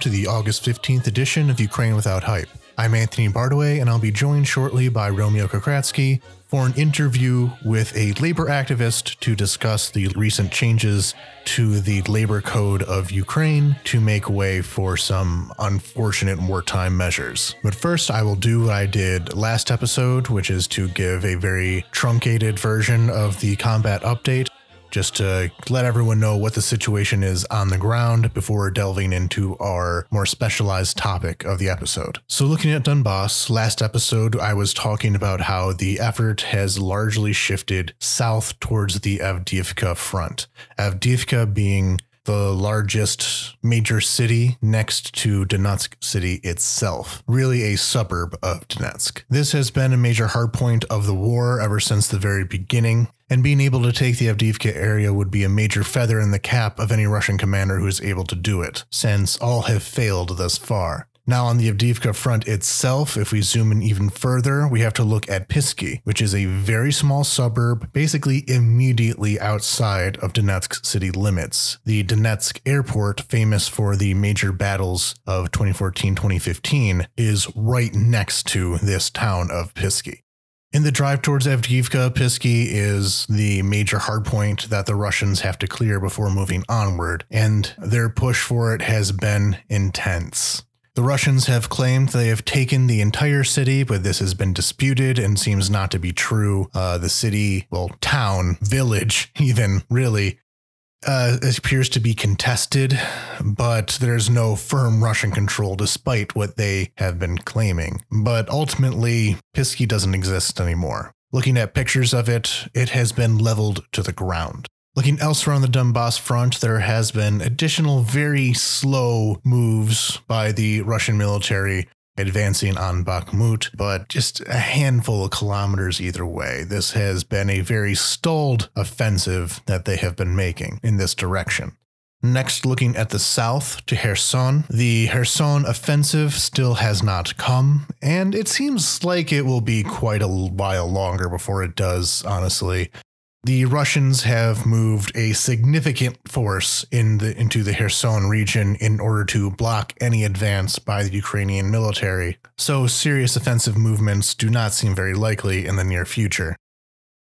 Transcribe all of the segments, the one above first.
to the August 15th edition of Ukraine Without Hype. I'm Anthony Bartaway, and I'll be joined shortly by Romeo Kokriatski for an interview with a labor activist to discuss the recent changes to the labor code of Ukraine to make way for some unfortunate wartime measures. But first, I will do what I did last episode, which is to give a very truncated version of the combat update just to let everyone know what the situation is on the ground before delving into our more specialized topic of the episode. So, looking at Donbas, last episode I was talking about how the effort has largely shifted south towards the Avdiivka front. Avdiivka being the largest major city next to Donetsk city itself, really a suburb of Donetsk. This has been a major hardpoint of the war ever since the very beginning, and being able to take the Avdiivka area would be a major feather in the cap of any Russian commander who is able to do it, since all have failed thus far. Now, on the Avdiivka front itself, if we zoom in even further, we have to look at Pisky, which is a very small suburb, basically immediately outside of Donetsk city limits. The Donetsk airport, famous for the major battles of 2014 2015, is right next to this town of Pisky. In the drive towards Avdiivka, Pisky is the major hardpoint that the Russians have to clear before moving onward, and their push for it has been intense. The Russians have claimed they have taken the entire city, but this has been disputed and seems not to be true. Uh, the city, well, town, village, even really, uh, appears to be contested, but there's no firm Russian control despite what they have been claiming. But ultimately, Pisky doesn't exist anymore. Looking at pictures of it, it has been leveled to the ground. Looking elsewhere on the Donbas front, there has been additional very slow moves by the Russian military advancing on Bakhmut, but just a handful of kilometers either way. This has been a very stalled offensive that they have been making in this direction. Next, looking at the south to Kherson, the Kherson offensive still has not come, and it seems like it will be quite a while longer before it does, honestly. The Russians have moved a significant force in the, into the Kherson region in order to block any advance by the Ukrainian military, so serious offensive movements do not seem very likely in the near future.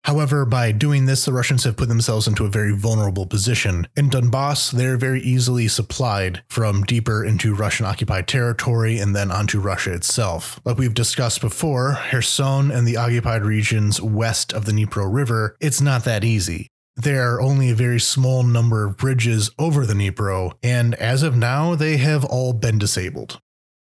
However, by doing this, the Russians have put themselves into a very vulnerable position. In Donbas, they're very easily supplied from deeper into Russian occupied territory and then onto Russia itself. Like we've discussed before, Kherson and the occupied regions west of the Dnipro River, it's not that easy. There are only a very small number of bridges over the Dnipro, and as of now, they have all been disabled.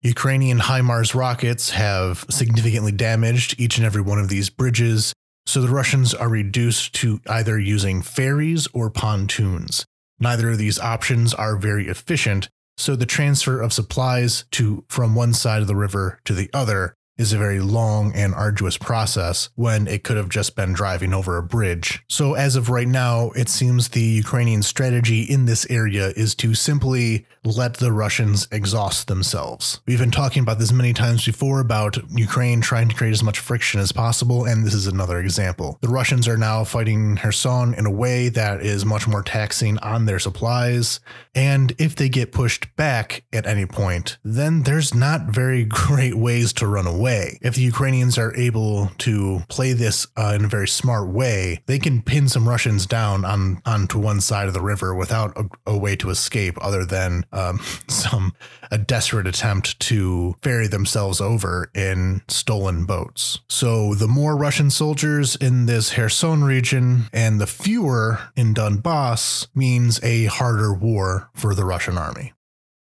Ukrainian HIMARS rockets have significantly damaged each and every one of these bridges, so the Russians are reduced to either using ferries or pontoons. Neither of these options are very efficient, so the transfer of supplies to from one side of the river to the other is a very long and arduous process when it could have just been driving over a bridge. So, as of right now, it seems the Ukrainian strategy in this area is to simply let the Russians exhaust themselves. We've been talking about this many times before about Ukraine trying to create as much friction as possible, and this is another example. The Russians are now fighting Kherson in a way that is much more taxing on their supplies, and if they get pushed back at any point, then there's not very great ways to run away way. If the Ukrainians are able to play this uh, in a very smart way, they can pin some Russians down on onto one side of the river without a, a way to escape, other than um, some a desperate attempt to ferry themselves over in stolen boats. So the more Russian soldiers in this Kherson region and the fewer in Donbas means a harder war for the Russian army.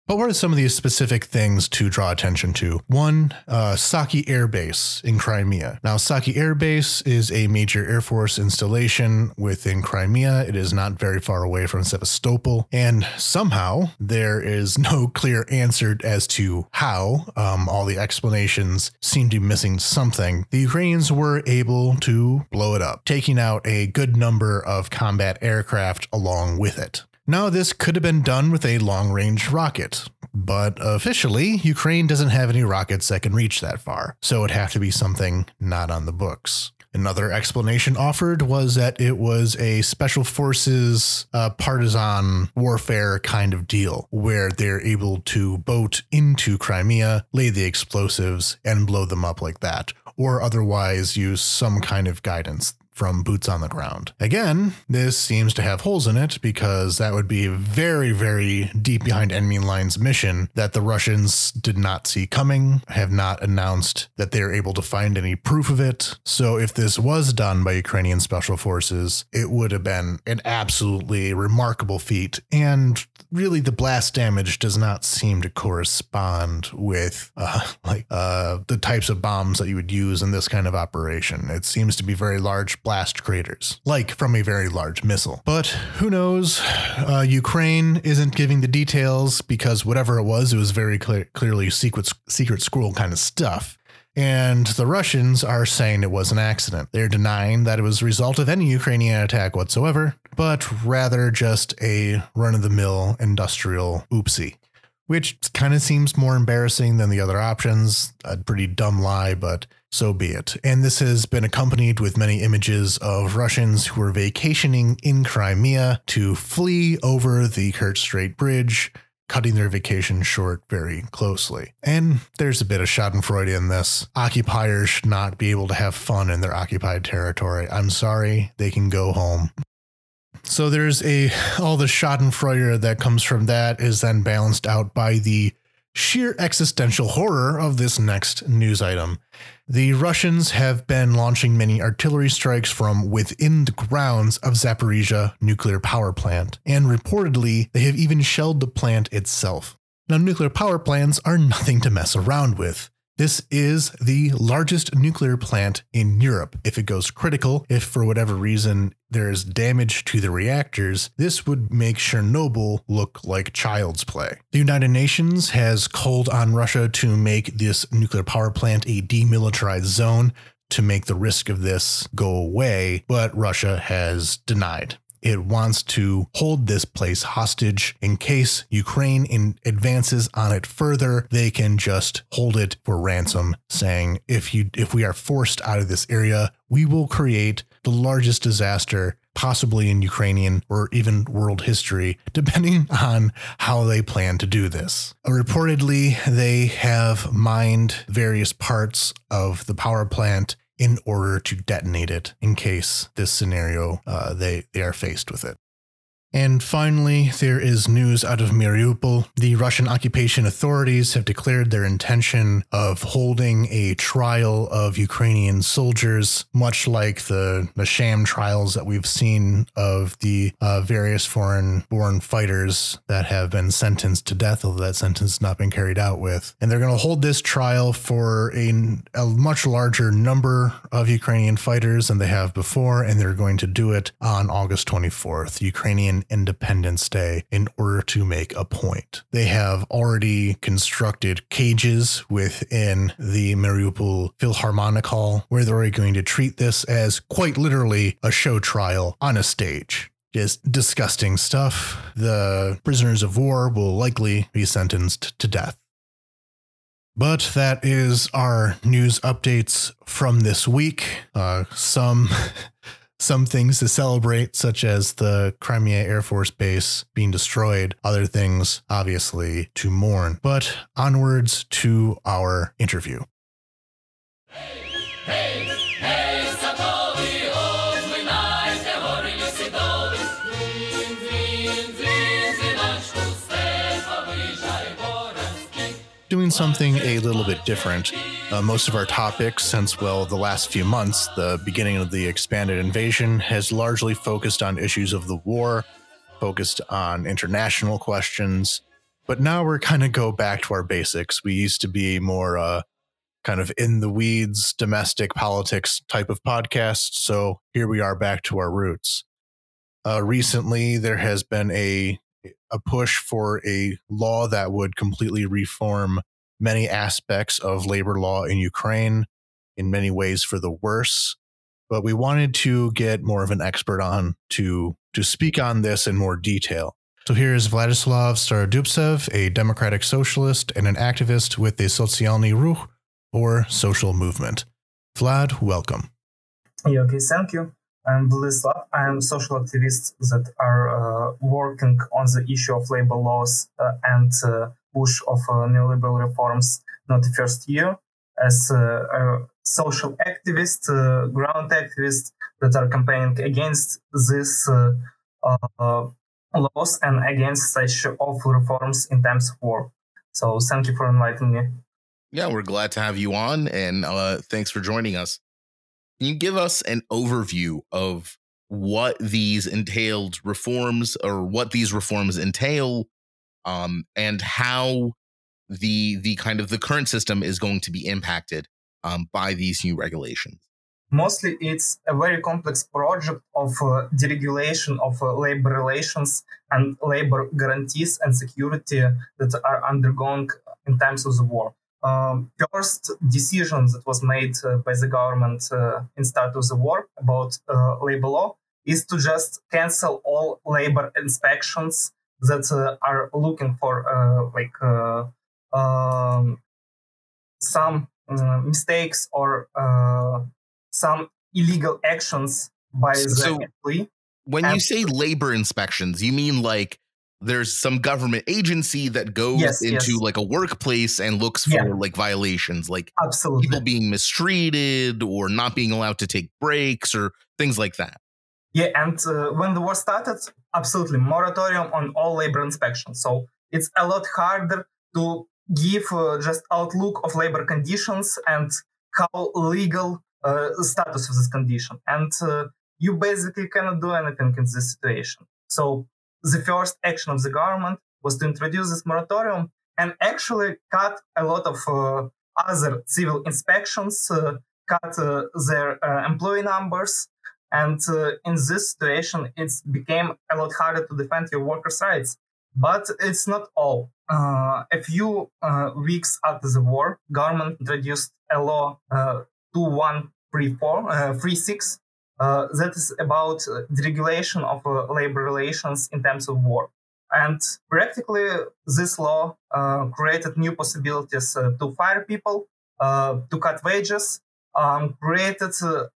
But what are some of these specific things to draw attention to? One, uh, Saki Air Base in Crimea. Now, Saki Air Base is a major Air Force installation within Crimea. It is not very far away from Sevastopol. And somehow there is no clear answer as to how. Um, all the explanations seem to be missing something. The Ukrainians were able to blow it up, taking out a good number of combat aircraft along with it. Now, this could have been done with a long range rocket, but officially, Ukraine doesn't have any rockets that can reach that far, so it'd have to be something not on the books. Another explanation offered was that it was a special forces uh, partisan warfare kind of deal where they're able to boat into Crimea, lay the explosives, and blow them up like that, or otherwise use some kind of guidance from boots on the ground. Again, this seems to have holes in it because that would be very, very deep behind enemy lines mission that the Russians did not see coming, have not announced that they're able to find any proof of it. So if this was done by Ukrainian special forces, it would have been an absolutely remarkable feat. And really the blast damage does not seem to correspond with uh, like uh, the types of bombs that you would use in this kind of operation. It seems to be very large blast craters, like from a very large missile. But who knows? Uh, Ukraine isn't giving the details because whatever it was, it was very clear, clearly secret secret scroll kind of stuff. And the Russians are saying it was an accident. They're denying that it was a result of any Ukrainian attack whatsoever, but rather just a run of the mill industrial oopsie which kind of seems more embarrassing than the other options. A pretty dumb lie, but so be it. And this has been accompanied with many images of Russians who were vacationing in Crimea to flee over the Kerch Strait Bridge, cutting their vacation short very closely. And there's a bit of Schadenfreude in this. Occupiers should not be able to have fun in their occupied territory. I'm sorry, they can go home. So there's a all the Schadenfreude that comes from that is then balanced out by the sheer existential horror of this next news item. The Russians have been launching many artillery strikes from within the grounds of Zaporizhia nuclear power plant, and reportedly they have even shelled the plant itself. Now, nuclear power plants are nothing to mess around with. This is the largest nuclear plant in Europe. If it goes critical, if for whatever reason there is damage to the reactors, this would make Chernobyl look like child's play. The United Nations has called on Russia to make this nuclear power plant a demilitarized zone to make the risk of this go away, but Russia has denied. It wants to hold this place hostage in case Ukraine in advances on it further. They can just hold it for ransom, saying if you if we are forced out of this area, we will create the largest disaster possibly in Ukrainian or even world history, depending on how they plan to do this. Reportedly, they have mined various parts of the power plant in order to detonate it in case this scenario uh, they they are faced with it. And finally, there is news out of Mariupol. The Russian occupation authorities have declared their intention of holding a trial of Ukrainian soldiers, much like the, the sham trials that we've seen of the uh, various foreign born fighters that have been sentenced to death, although that sentence has not been carried out with. And they're going to hold this trial for a, a much larger number of Ukrainian fighters than they have before, and they're going to do it on August 24th. Ukrainian Independence Day in order to make a point. They have already constructed cages within the Mariupol Philharmonic Hall where they're going to treat this as quite literally a show trial on a stage just disgusting stuff. The prisoners of war will likely be sentenced to death. But that is our news updates from this week. Uh, some some things to celebrate, such as the Crimea Air Force Base being destroyed, other things, obviously, to mourn. But onwards to our interview. Hey, hey. doing something a little bit different. Uh, most of our topics, since, well, the last few months, the beginning of the expanded invasion, has largely focused on issues of the war, focused on international questions. But now we're kind of go back to our basics. We used to be more uh, kind of in the weeds, domestic politics type of podcast. So here we are back to our roots. Uh, recently, there has been a a push for a law that would completely reform many aspects of labor law in Ukraine, in many ways for the worse. But we wanted to get more of an expert on to to speak on this in more detail. So here is Vladyslav Starodubtsev, a democratic socialist and an activist with the Sotsialnyi Rukh, or social movement. Vlad, welcome. Yeah, okay, thank you. I'm Vladyslav. I'm social activist that are uh, working on the issue of labor laws uh, and uh, push of uh, neoliberal reforms not the first year as a social activist, uh, ground activist that are campaigning against this uh, laws and against such awful reforms in times of war. So thank you for inviting me. Yeah, we're glad to have you on, and uh, thanks for joining us. Can you give us an overview of what these entailed reforms or what these reforms entail um, and how the the kind of the current system is going to be impacted um, by these new regulations. Mostly it's a very complex project of uh, deregulation of uh, labor relations and labor guarantees and security that are undergoing in times of the war. Um, first decision that was made uh, by the government uh, in start of the war about uh, labor law is to just cancel all labor inspections that uh, are looking for uh, like uh, um, some mistakes or some illegal actions by the so employee. When and you say labor inspections, you mean like there's some government agency that goes yes, into yes. like a workplace and looks for yeah. like violations like Absolutely. people being mistreated or not being allowed to take breaks or things like that yeah and uh, when the war started absolutely moratorium on all labor inspections so it's a lot harder to give uh, just outlook of labor conditions and how legal uh, status of this condition and uh, you basically cannot do anything in this situation so the first action of the government was to introduce this moratorium and actually cut a lot of uh, other civil inspections, uh, cut their employee numbers. And uh, in this situation, it became a lot harder to defend your workers' rights. But it's not all. Uh, a few weeks after the war, government introduced a law 2136 uh, that is about the regulation of uh, labor relations in terms of war. And practically, this law uh, created new possibilities to fire people, to cut wages, um, created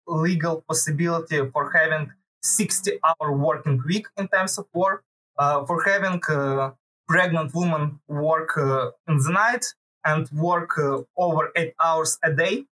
legal possibility for having 60 hour working week in times of war, uh, for having uh, pregnant women work uh, in the night and work over eight hours a day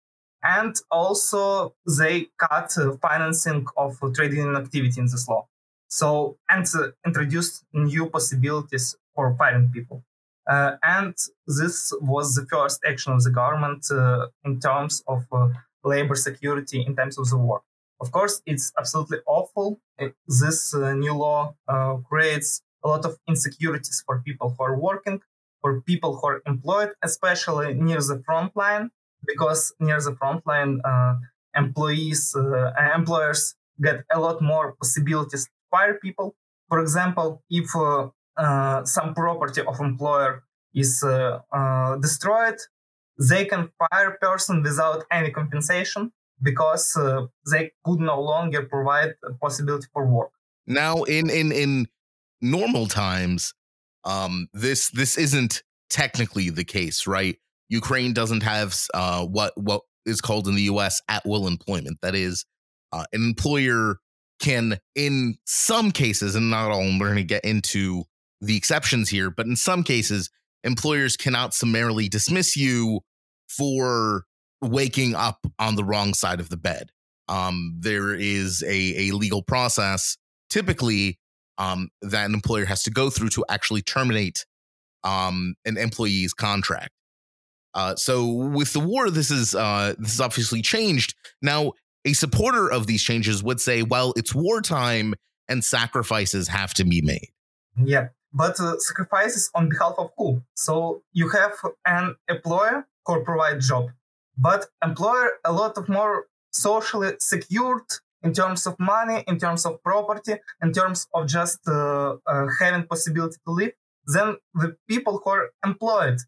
and also they cut uh, financing of trade union activity in this law. So and uh, introduced new possibilities for firing people. Uh, and this was the first action of the government uh, in terms of uh, labor security in times of the war. Of course, it's absolutely awful. It, this uh, new law creates a lot of insecurities for people who are working, for people who are employed, especially near the front line because near the front line, uh, employees, uh, employers get a lot more possibilities to fire people. For example, if uh, some property of employer is destroyed, they can fire a person without any compensation because uh, they could no longer provide a possibility for work. Now, in in in normal times, um, this this isn't technically the case, right? Ukraine doesn't have uh, what what is called in the U.S. at will employment. That is, uh, an employer can, in some cases, and not all, and we're going to get into the exceptions here, but in some cases, employers cannot summarily dismiss you for waking up on the wrong side of the bed. Um, there is a, a legal process typically um, that an employer has to go through to actually terminate um, an employee's contract. Uh, so with the war, this is uh, this is obviously changed. Now, a supporter of these changes would say, "Well, it's wartime, and sacrifices have to be made." Yeah, but uh, sacrifices on behalf of who? So you have an employer who provide job, but employer a lot of more socially secured in terms of money, in terms of property, in terms of just uh, uh, having possibility to live than the people who are employed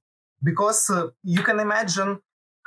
because uh, you can imagine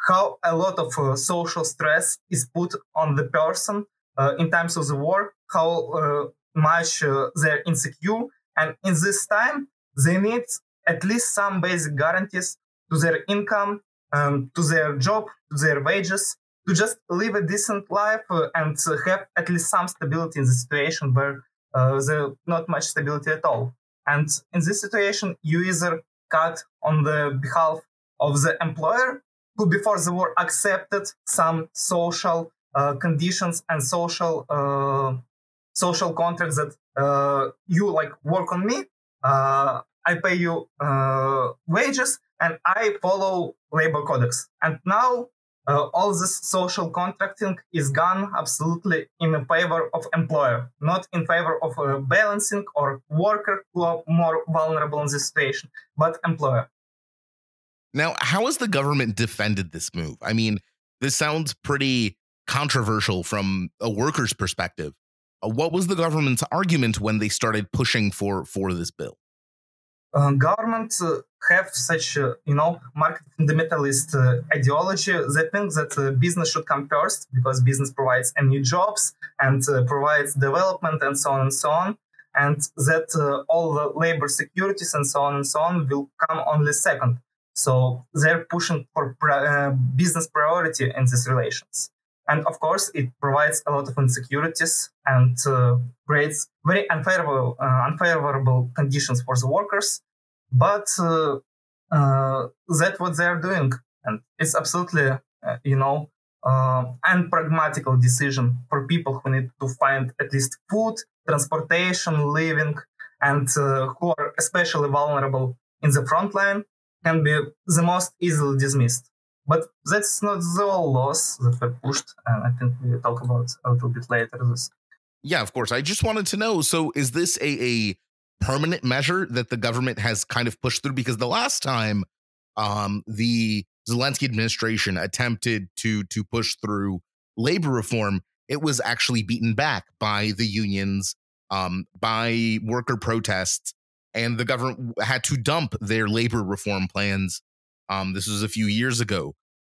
how a lot of uh, social stress is put on the person uh, in times of the war, how uh, much they're insecure. And in this time, they need at least some basic guarantees to their income, um, to their job, to their wages. to just live a decent life and have at least some stability in the situation where there's not much stability at all. And in this situation, you either cut on the behalf of the employer who before the war accepted some social uh, conditions and social uh, social contracts that uh, you like work on me uh, i pay you uh, wages and i follow labor codex and now uh, all this social contracting is gone absolutely in favor of employer, not in favor of uh, balancing or worker who are more vulnerable in this situation, but employer. Now, how has the government defended this move? I mean, this sounds pretty controversial from a worker's perspective. Uh, what was the government's argument when they started pushing for for this bill? Uh, governments uh, have such, you know, market fundamentalist uh, ideology. They think that uh, business should come first because business provides new jobs and provides development and so on and so on, and that all the labor securities and so on and so on will come only second. So they're pushing for business priority in these relations. And of course, it provides a lot of insecurities and uh, creates very unfavorable, uh, unfavorable conditions for the workers. But uh, uh, that's what they're doing. And it's absolutely, uh, you know, unpragmatical decision for people who need to find at least food, transportation, living, and who are especially vulnerable in the front line can be the most easily dismissed. But that's not the all laws that were pushed, and I think we talk about a little bit later this. Yeah, of course. I just wanted to know. So, is this a, a permanent measure that the government has kind of pushed through? Because the last time um, the Zelensky administration attempted to to push through labor reform, it was actually beaten back by the unions, um, by worker protests, and the government had to dump their labor reform plans. Um, this was a few years ago.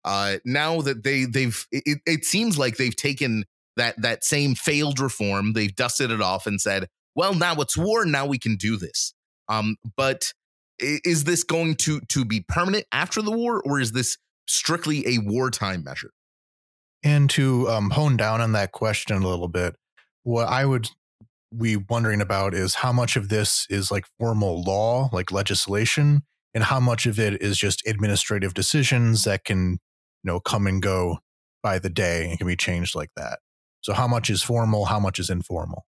Uh, now that they they've it, it seems like they've taken that that same failed reform, they've dusted it off and said, "Well, now it's war. Now we can do this." Um, but is this going to to be permanent after the war, or is this strictly a wartime measure? And to um, hone down on that question a little bit, what I would we wondering about is how much of this is like formal law, like legislation, and how much of it is just administrative decisions that can, you know, come and go by the day and can be changed like that. So how much is formal, how much is informal?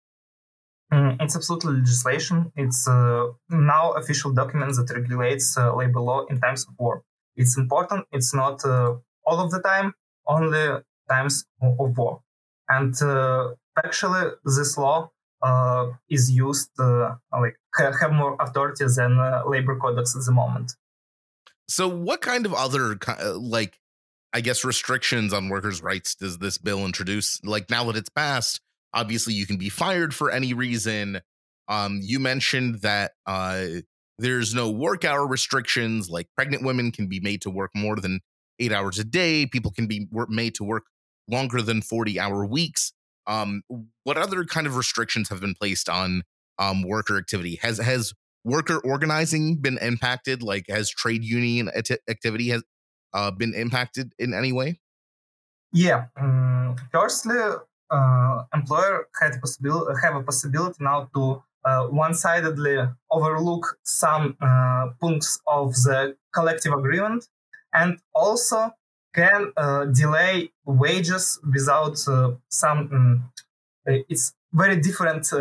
Mm, it's absolutely legislation. It's uh, now official document that regulates uh, labor law in times of war. It's important. It's not uh, all of the time, only times of war. And uh, actually, this law uh, is used uh, like have more authority than uh, labor codex at the moment. So, what kind of other uh, like, I guess, restrictions on workers' rights does this bill introduce? Like now that it's passed, obviously you can be fired for any reason. Um, you mentioned that uh, there's no work hour restrictions. Like pregnant women can be made to work more than eight hours a day. People can be made to work longer than 40 hour weeks. Um, what other kind of restrictions have been placed on um, worker activity? Has has worker organizing been impacted? Like, has trade union activity has uh, been impacted in any way? Yeah. Um, firstly, uh, employer had possibility have a possibility now to uh, one-sidedly overlook some uh, points of the collective agreement, and also can delay wages without some. Um, it's very different,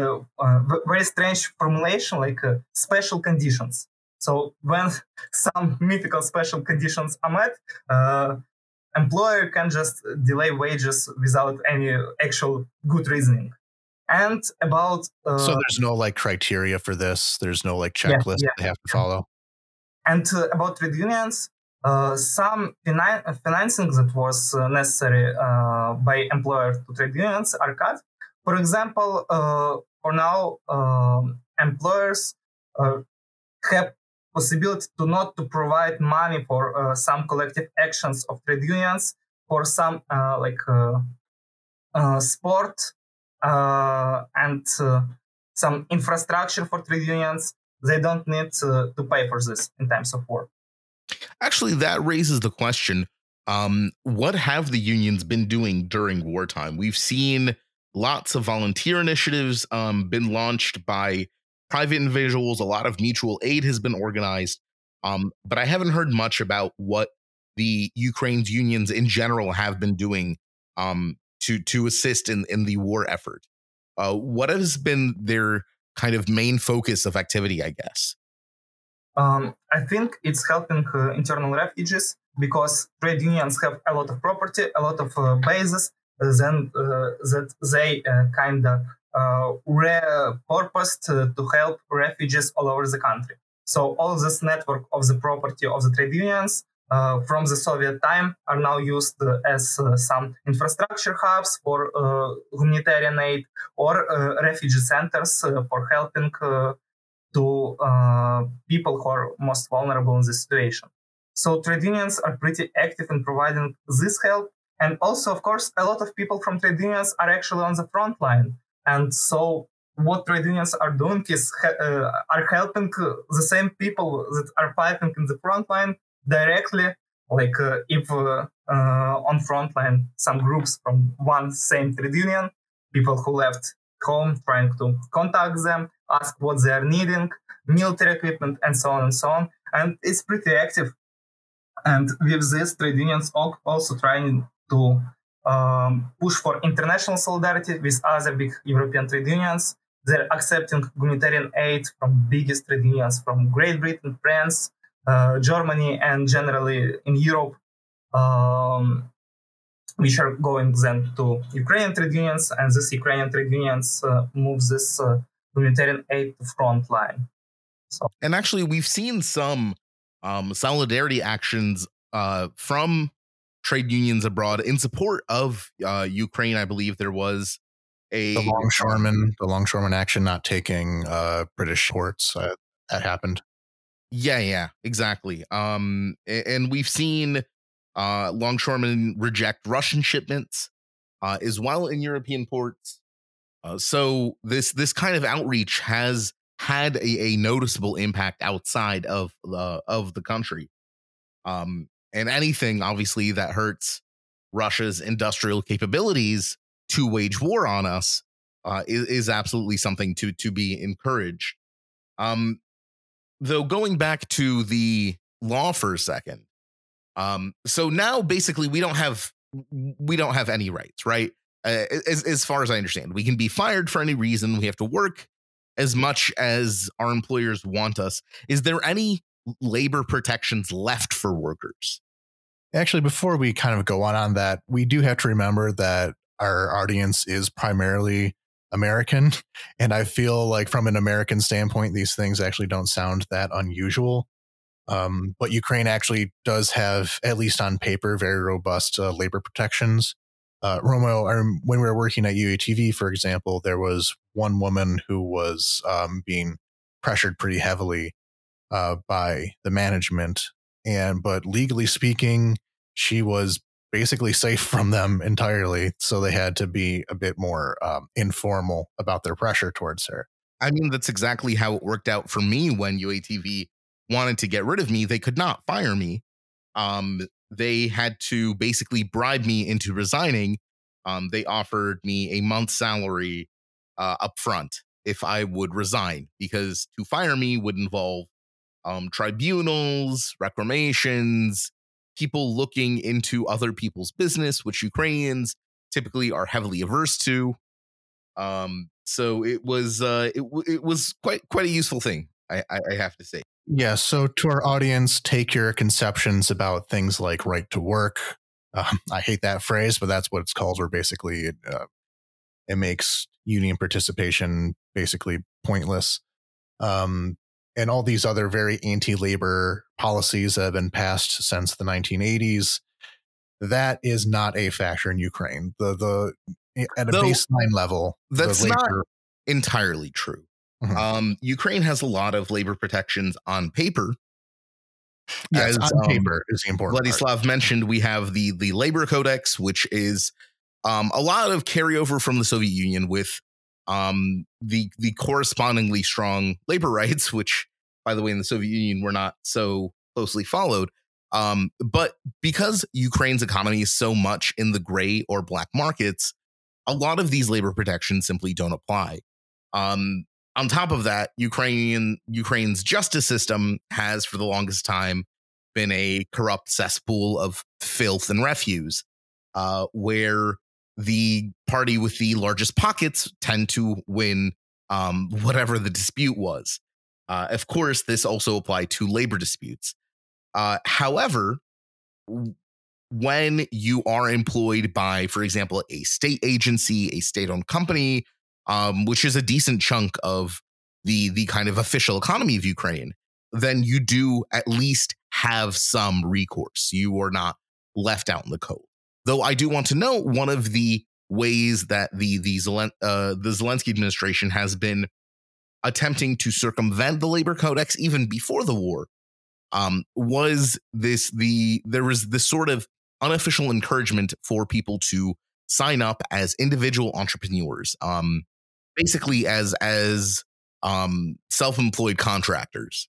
very strange formulation, like special conditions. So when some mythical special conditions are met, uh, employer can just delay wages without any actual good reasoning. And about so there's no like criteria for this. There's no like checklist yeah, yeah, they have to follow. And about trade unions, uh, some financing that was uh, necessary uh, by employer to trade unions are cut. For example, uh, for now, um, employers uh, have possibility to not to provide money for uh, some collective actions of trade unions for some uh, like uh, sport and some infrastructure for trade unions. They don't need to pay for this in times of war. Actually, that raises the question Um, what have the unions been doing during wartime? We've seen lots of volunteer initiatives um, been launched by private individuals. A lot of mutual aid has been organized. Um, but I haven't heard much about what the Ukraine's unions in general have been doing um, to to assist in in the war effort. Uh, what has been their kind of main focus of activity? I guess. Um, I think it's helping uh, internal refugees because trade unions have a lot of property, a lot of uh, bases, uh, then uh, that they uh, kind of repurposed to help refugees all over the country. So all this network of the property of the trade unions uh, from the Soviet time are now used uh, as uh, some infrastructure hubs for humanitarian aid or refugee centers for helping to people who are most vulnerable in this situation. So trade unions are pretty active in providing this help. And also, of course, a lot of people from trade unions are actually on the front line. And so what trade unions are doing is uh, are helping the same people that are fighting in the front line directly like uh, if uh, uh, on frontline some groups from one same trade union people who left home trying to contact them ask what they are needing military equipment and so on and so on. And it's pretty active. And with this trade unions also trying to um, push for international solidarity with other big european trade unions they're accepting humanitarian aid from biggest trade unions from great britain france uh, Germany and generally in Europe, um, which are going then to Ukrainian trade unions, and these Ukrainian trade unions uh, move this uh, humanitarian aid to front line. So. And actually, we've seen some um, solidarity actions uh, from trade unions abroad in support of uh, Ukraine. I believe there was a the longshoreman, the longshoreman action not taking uh, British ports. Uh, that happened. Yeah, yeah, exactly. Um, and we've seen uh, longshoremen reject Russian shipments uh, as well in European ports. Uh, so this this kind of outreach has had a, a noticeable impact outside of the of the country. Um, and anything obviously that hurts Russia's industrial capabilities to wage war on us uh, is, is absolutely something to to be encouraged. Um, though going back to the law for a second um so now basically we don't have we don't have any rights right? Uh, as, as far as i understand we can be fired for any reason we have to work as much as our employers want us. Is there any labor protections left for workers actually before we kind of go on on that we do have to remember that our audience is primarily American. And I feel like from an American standpoint, these things actually don't sound that unusual. Um, but Ukraine actually does have, at least on paper, very robust uh, labor protections. Uh, Romo, when we were working at UATV, for example, there was one woman who was um, being pressured pretty heavily uh, by the management. And, but legally speaking, she was basically safe from them entirely. So they had to be a bit more um, informal about their pressure towards her. I mean, that's exactly how it worked out for me when UATV wanted to get rid of me. They could not fire me. Um, they had to basically bribe me into resigning. Um, they offered me a month's salary uh, up front if I would resign, because to fire me would involve um, tribunals, reclamations, people looking into other people's business, which Ukrainians typically are heavily averse to. Um, so it was uh, it it was quite quite a useful thing, I, I have to say. Yeah. So to our audience, take your conceptions about things like right to work. Um, I hate that phrase, but that's what it's called. Where basically it, uh, it makes union participation basically pointless. Um, and all these other very anti-labor policies that have been passed since the 1980s that is not a factor in ukraine the the at a Though, baseline level that's not entirely true mm-hmm. um, ukraine has a lot of labor protections on paper yes, As, on um, paper is the important Vladyslav part. mentioned we have the the labor codex which is um, a lot of carryover from the soviet union with um, the the correspondingly strong labor rights, which, by the way, in the Soviet Union were not so closely followed. Um, but because Ukraine's economy is so much in the gray or black markets, a lot of these labor protections simply don't apply. Um, on top of that, Ukrainian Ukraine's justice system has for the longest time been a corrupt cesspool of filth and refuse, uh, where the party with the largest pockets tend to win um, whatever the dispute was. Uh, of course, this also applied to labor disputes. Uh, however, when you are employed by, for example, a state agency, a state-owned company, um, which is a decent chunk of the the kind of official economy of Ukraine, then you do at least have some recourse. You are not left out in the cold. Though I do want to note one of the ways that the the, Zelen, uh, the Zelensky administration has been attempting to circumvent the labor codex even before the war. Um, was this the there was this sort of unofficial encouragement for people to sign up as individual entrepreneurs um, basically as as um, self-employed contractors.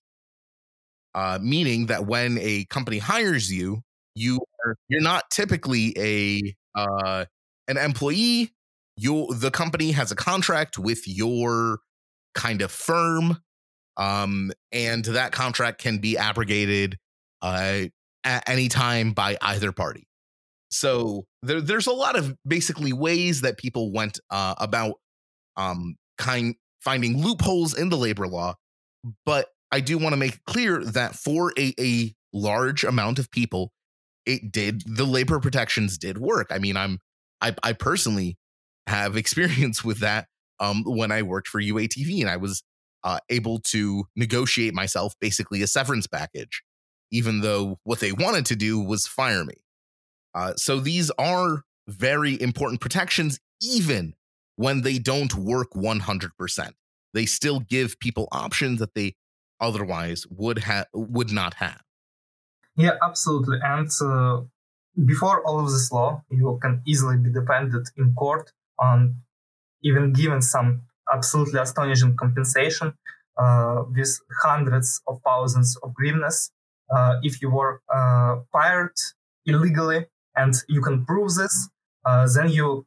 Uh, meaning that when a company hires you you are you're not typically a uh, an employee you the company has a contract with your kind of firm um, and that contract can be abrogated uh, at any time by either party. So there, there's a lot of basically ways that people went uh, about um, kind finding loopholes in the labor law but i do want to make clear that for a, a large amount of people it did the labor protections did work i mean i'm I, I personally have experience with that um, when I worked for UATV and I was uh, able to negotiate myself basically a severance package, even though what they wanted to do was fire me. Uh, so these are very important protections, even when they don't work 100%. They still give people options that they otherwise would have would not have. Yeah, absolutely. And uh, before all of this law, you can easily be defended in court on even given some absolutely astonishing compensation uh, with hundreds of thousands of hryvnias uh, if you were uh, fired illegally and you can prove this, uh, then you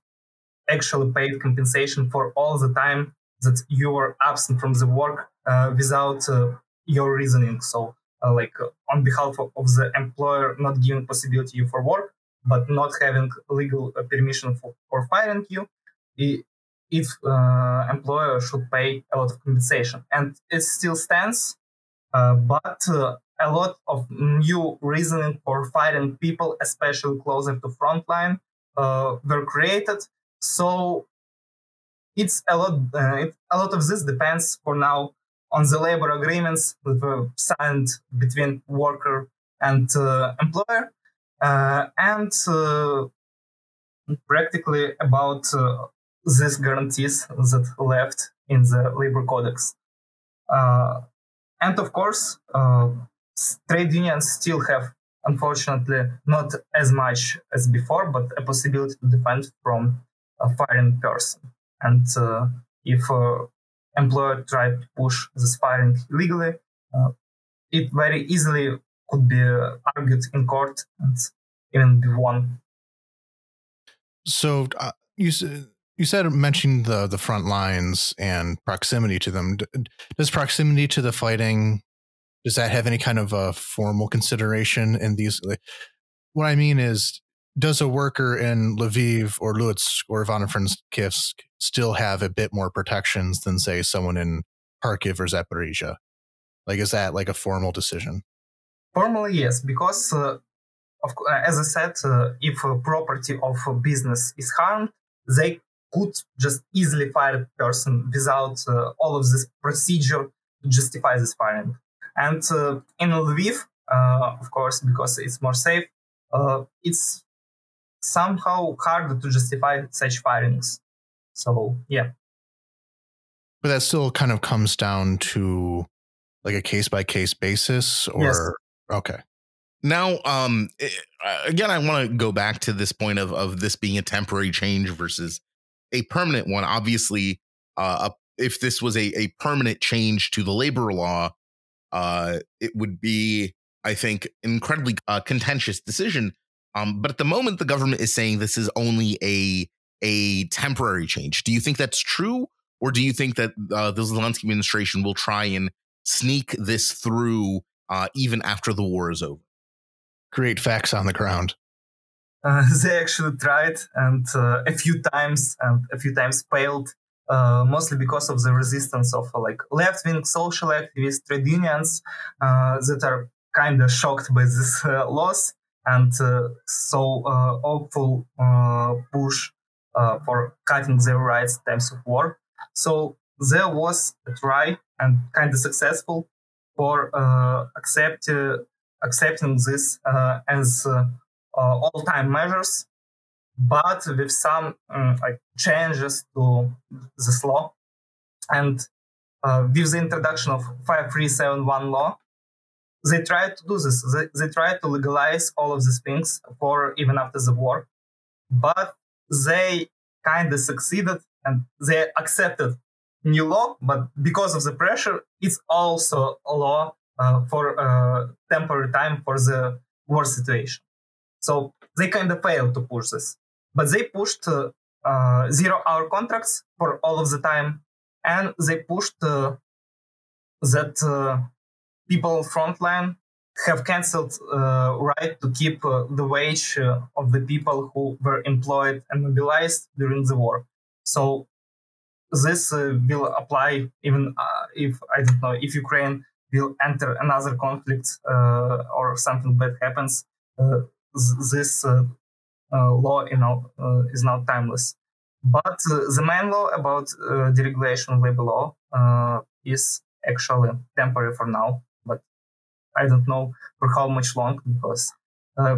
actually paid compensation for all the time that you were absent from the work uh, without uh, your reasoning. So uh, like uh, on behalf of, of, the employer not giving possibility for work but not having legal uh, permission for, for firing you if uh, employer should pay a lot of compensation. And it still stands uh, but uh, a lot of new reasoning for firing people especially closer to frontline were created. So it's a lot it, a lot of this depends for now on the labor agreements that were signed between worker and uh, employer, uh, and uh, practically about uh, these guarantees that left in the labor codex. Uh, and of course, uh, trade unions still have, unfortunately, not as much as before, but a possibility to defend from a firing person. And if employer tried to push the spying illegally, uh, it very easily could be argued in court and even be won. So uh, you you said mentioning the the front lines and proximity to them. Does proximity to the fighting does that have any kind of a formal consideration in these? Like, what I mean is, does a worker in Lviv or Lutsk or Ivano-Frankivsk still have a bit more protections than say someone in Kharkiv or Zaporizhia? Like, is that like a formal decision? Formally, yes, because uh, of, uh, as I said, uh, if a property of a business is harmed, they could just easily fire a person without uh, all of this procedure to justify this firing. And uh, in Lviv, uh, of course, because it's more safe, it's somehow hard to justify such firings. So yeah. But that still kind of comes down to like a case by case basis or yes. okay. Now, um, eh, again, I want to go back to this point of of this being a temporary change versus a permanent one. Obviously, uh, if this was a a permanent change to the labor law, uh, it would be I think, incredibly uh, contentious decision. Um, but at the moment, the government is saying this is only a a temporary change. Do you think that's true, or do you think that uh, the Zelensky administration will try and sneak this through uh, even after the war is over? Create facts on the ground. Uh, they actually tried and uh, a few times and a few times failed uh, mostly because of the resistance of uh, like left-wing social activists trade unions uh, that are kind of shocked by this uh, loss and uh, so a hopeful uh, push for cutting their rights times of war so there was a try and kind of successful for accept, accepting this as uh, all-time measures, but with some um, like changes to this law. And uh, with the introduction of 5371 law, they tried to do this. They, they tried to legalize all of these things for even after the war, but they kind of succeeded and they accepted new law. But because of the pressure, it's also a law uh, for uh, temporary time for the war situation. So they kind of failed to push this, but they pushed uh, uh, zero-hour contracts for all of the time, and they pushed uh, that uh, people frontline have cancelled uh, right to keep uh, the wage of the people who were employed and mobilized during the war. So this will apply even if I don't know if Ukraine will enter another conflict or something bad happens this uh, uh, law you know, uh, is not timeless. But the main law about deregulation labor law is actually temporary for now. I don't know for how much long because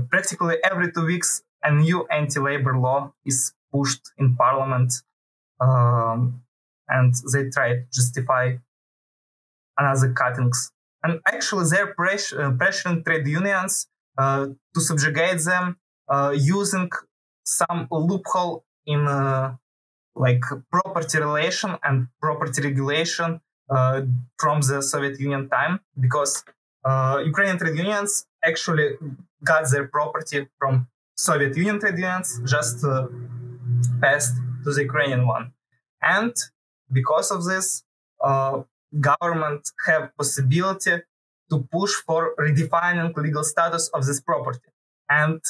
practically every two weeks a new anti-labor law is pushed in parliament um, and they try to justify another cuttings. And actually, they're uh, pressuring trade unions uh, to subjugate them uh, using some loophole in uh, like property relation and property regulation from the Soviet Union time because Ukrainian trade unions actually got their property from Soviet Union trade unions, just uh, passed to the Ukrainian one. And because of this, uh, government have possibility to push for redefining legal status of this property. And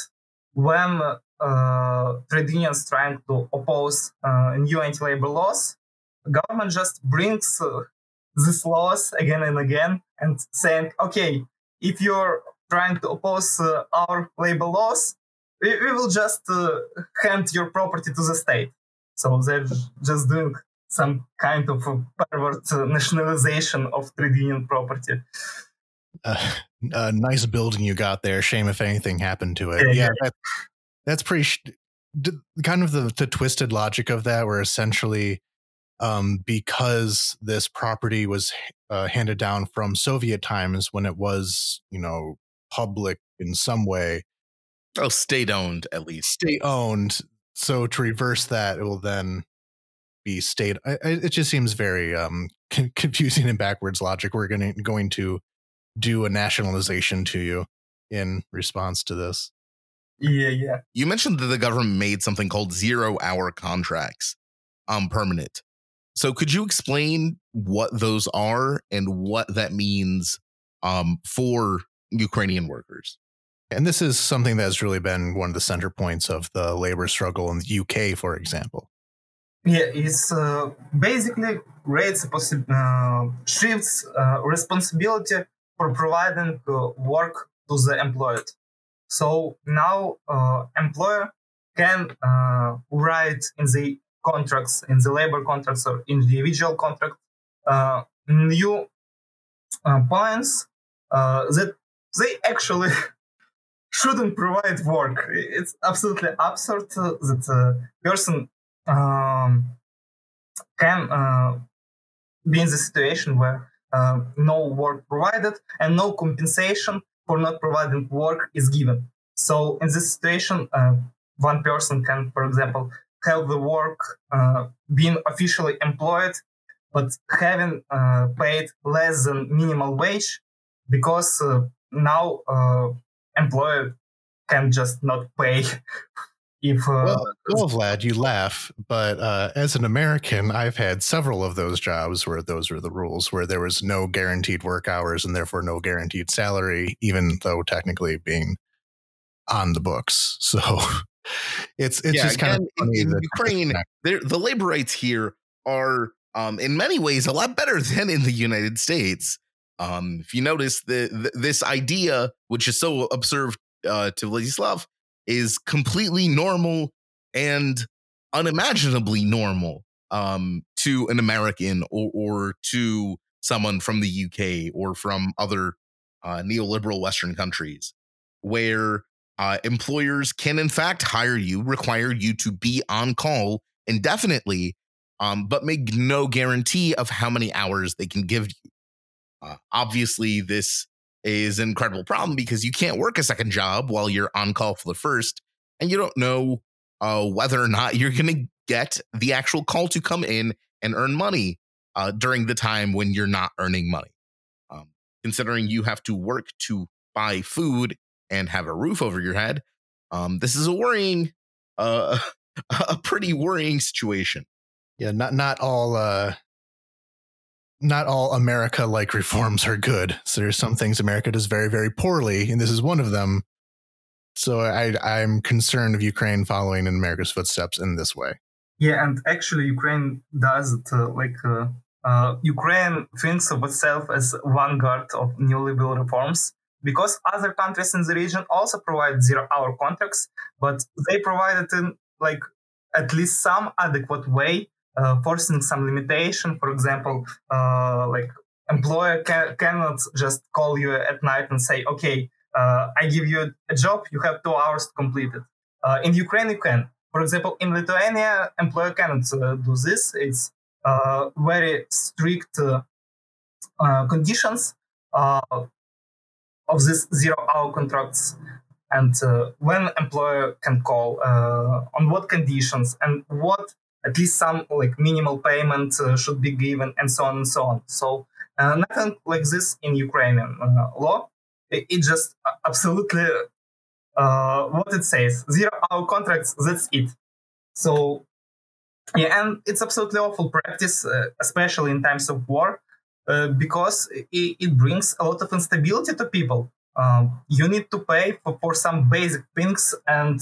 when uh, trade unions trying to oppose uh, new anti-labor laws, government just brings uh, these laws again and again and saying, okay, if you're trying to oppose uh, our labor laws, we, we will just uh, hand your property to the state. So they're just doing some kind of pervert nationalization of trade union property a, a, nice building you got there. Shame if anything happened to it. Yeah, that, that's pretty sh- kind of the, the twisted logic of that, where essentially, um, because this property was uh, handed down from Soviet times when it was, you know, public in some way. Oh, state owned at least. State owned. So to reverse that, it will then be state. it just seems very um, confusing and backwards logic. We're going to going to do a nationalization to you in response to this. Yeah, yeah. You mentioned that the government made something called zero hour contracts um permanent. So could you explain what those are and what that means um for Ukrainian workers? And this is something that's really been one of the center points of the labor struggle in the UK, for example. Yeah, it's uh, basically creates possi- uh, shifts uh, responsibility for providing uh, work to the employed. So now uh, employer can uh, write in the contracts, in the labor contracts or individual contract, uh, new uh, points uh, that they actually shouldn't provide work. It's absolutely absurd that a person um, can be in the situation where uh, no work provided and no compensation for not providing work is given. So in this situation, uh, one person can, for example, have the work uh, being officially employed, but having uh, paid less than minimal wage because uh, now uh, employer can just not pay if uh, well, well, Vlad, you laugh, but uh, as an American, I've had several of those jobs where those were the rules, where there was no guaranteed work hours and therefore no guaranteed salary, even though technically being on the books. So it's it's yeah, just kind of in, in Ukraine. The labor rights here are, um, in many ways, a lot better than in the United States. Um, if you notice the, the, this idea, which is so absurd uh, to Vladyslav, is completely normal and unimaginably normal um, to an American or, or, to someone from the UK or from other uh, neoliberal Western countries, where uh, employers can, in fact, hire you, require you to be on call indefinitely, um, but make no guarantee of how many hours they can give you. Uh, obviously, this is an incredible problem because you can't work a second job while you're on call for the first, and you don't know uh, whether or not you're going to get the actual call to come in and earn money uh, during the time when you're not earning money. Um, considering you have to work to buy food and have a roof over your head, um, this is a worrying, uh, a pretty worrying situation. Yeah, not not all uh, not all America like reforms are good. So there's some things America does very, very poorly, and this is one of them. So I, I'm concerned of Ukraine following in America's footsteps in this way. Yeah, and actually, Ukraine does it uh, like uh, uh, Ukraine thinks of itself as vanguard of neoliberal reforms because other countries in the region also provide zero-hour contracts, but they provide it in like at least some adequate way uh, forcing some limitation. For example, uh, like employer ca- cannot just call you at night and say, okay, uh, I give you a job, you have two hours to complete it. Uh, in Ukraine, you can. For example, in Lithuania, employer cannot uh, do this. It's uh, very strict conditions of these zero-hour contracts. And uh, when employer can call uh, on what conditions and what at least some like minimal payment uh, should be given and so on and so on. So uh, nothing like this in ukrainian uh, law. It, it, just absolutely uh, what it says zero hour contracts that's it. So yeah and it's absolutely awful practice especially in times of war uh, because it, it, brings a lot of instability to people um, you need to pay for, for some basic things and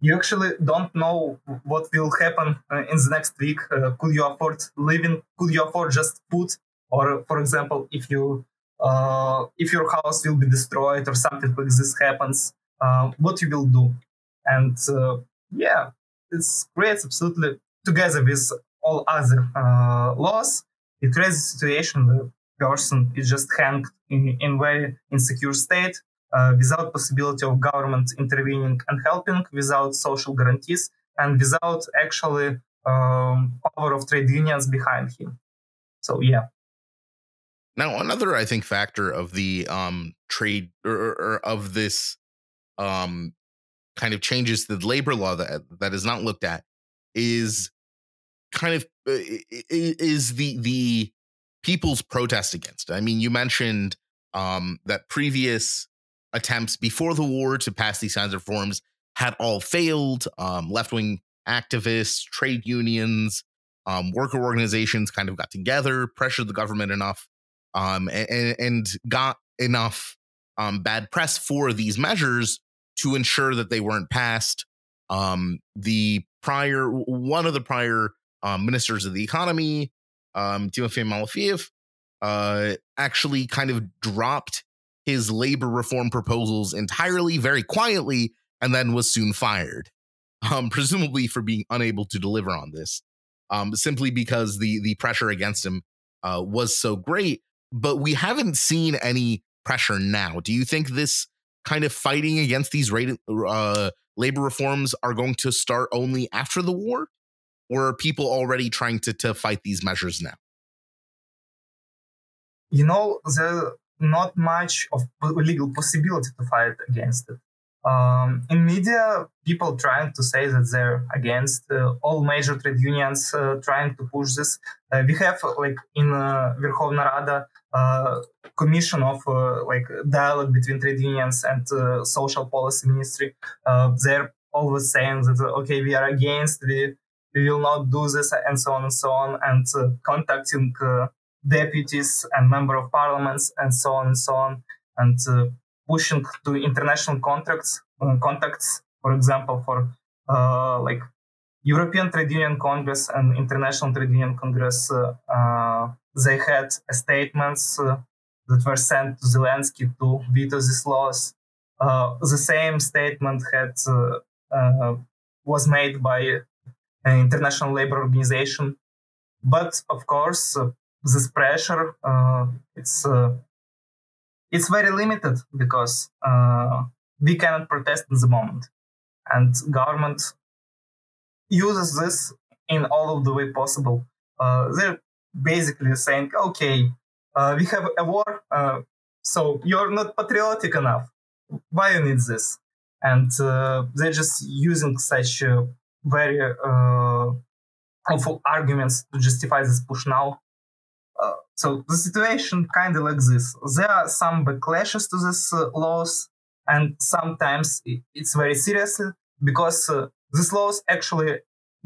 you actually don't know what will happen uh, in the next week. Uh, could you afford living? Could you afford just food? Or, for example, if you uh, if your house will be destroyed or something like this happens, uh, what you will do? And uh, yeah, it's creates absolutely together with all other uh, laws. It creates a situation where person is just hanged in, in very insecure state uh, without possibility of government intervening and helping, without social guarantees, and without actually um, power of trade unions behind him. So yeah. Now another, I think, factor of the um, trade or, or, of this um, kind of changes to the labor law that that is not looked at is kind of is the the people's protest against. I mean, you mentioned um, that previous attempts before the war to pass these kinds of reforms had all failed. Um, left wing activists, trade unions, um, worker organizations kind of got together, pressured the government enough, um, and, and, got enough um, bad press for these measures to ensure that they weren't passed. Um, the prior, one of the prior um, ministers of the economy, um, Timofey Malafiev, uh, actually kind of dropped his labor reform proposals entirely, very quietly, and then was soon fired, um, presumably for being unable to deliver on this, um, simply because the the pressure against him uh, was so great. But we haven't seen any pressure now. Do you think this kind of fighting against these rate, uh, labor reforms are going to start only after the war, or are people already trying to to fight these measures now? You know, there's not much of legal possibility to fight against it. Um, in media, people trying to say that they're against uh, all major trade unions uh, trying to push this. Uh, we have like in uh, Verkhovna Rada uh, commission of uh, like dialogue between trade unions and uh, social policy ministry. they're always saying that okay, we are against, we we will not do this, and so on and so on, and uh, contacting uh, deputies and member of parliaments and so on and so on, and uh, pushing to international contracts uh, contacts, for example, for uh, like European Trade Union Congress and International Trade Union Congress, uh, they had statements that were sent to Zelensky to veto these laws. the same statement had was made by international labor organization, but of course, this pressure uh, it's uh, it's very limited because uh, we cannot protest in the moment. And government uses this in all of the way possible. Uh, they're basically saying, okay, uh, we have a war, uh, so you're not patriotic enough. Why you need this? And uh, they're just using such very uh, arguments to justify this push now. Uh, so the situation kind of like this. There are some backlashes to these laws and sometimes it's very serious because uh, this law is actually